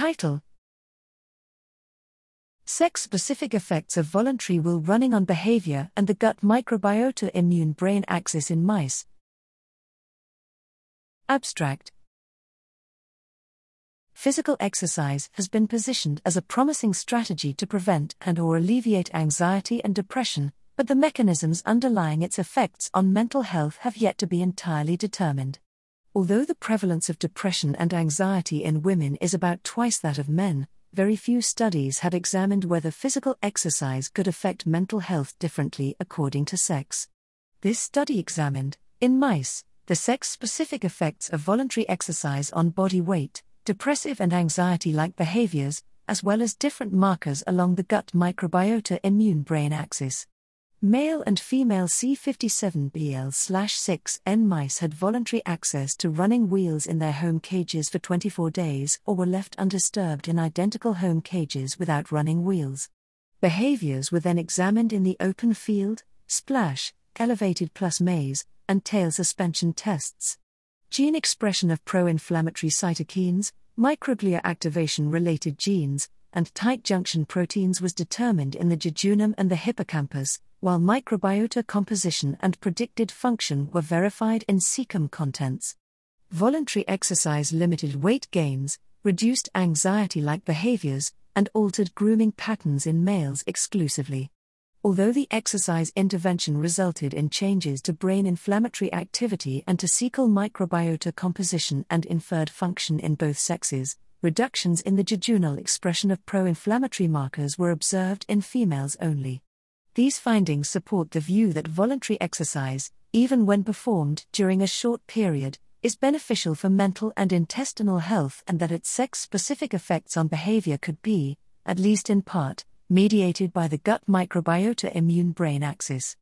Title Sex specific effects of voluntary wheel running on behavior and the gut microbiota immune brain axis in mice. Abstract Physical exercise has been positioned as a promising strategy to prevent and or alleviate anxiety and depression, but the mechanisms underlying its effects on mental health have yet to be entirely determined. Although the prevalence of depression and anxiety in women is about twice that of men, very few studies have examined whether physical exercise could affect mental health differently according to sex. This study examined, in mice, the sex specific effects of voluntary exercise on body weight, depressive and anxiety like behaviors, as well as different markers along the gut microbiota immune brain axis. Male and female C57BL/6N mice had voluntary access to running wheels in their home cages for 24 days or were left undisturbed in identical home cages without running wheels. Behaviors were then examined in the open field, splash, elevated plus maze, and tail suspension tests. Gene expression of pro inflammatory cytokines, microglia activation related genes, and tight junction proteins was determined in the jejunum and the hippocampus, while microbiota composition and predicted function were verified in cecum contents. Voluntary exercise limited weight gains, reduced anxiety like behaviors, and altered grooming patterns in males exclusively. Although the exercise intervention resulted in changes to brain inflammatory activity and to cecal microbiota composition and inferred function in both sexes, reductions in the jejunal expression of pro inflammatory markers were observed in females only. These findings support the view that voluntary exercise, even when performed during a short period, is beneficial for mental and intestinal health and that its sex specific effects on behavior could be, at least in part, mediated by the gut microbiota immune brain axis.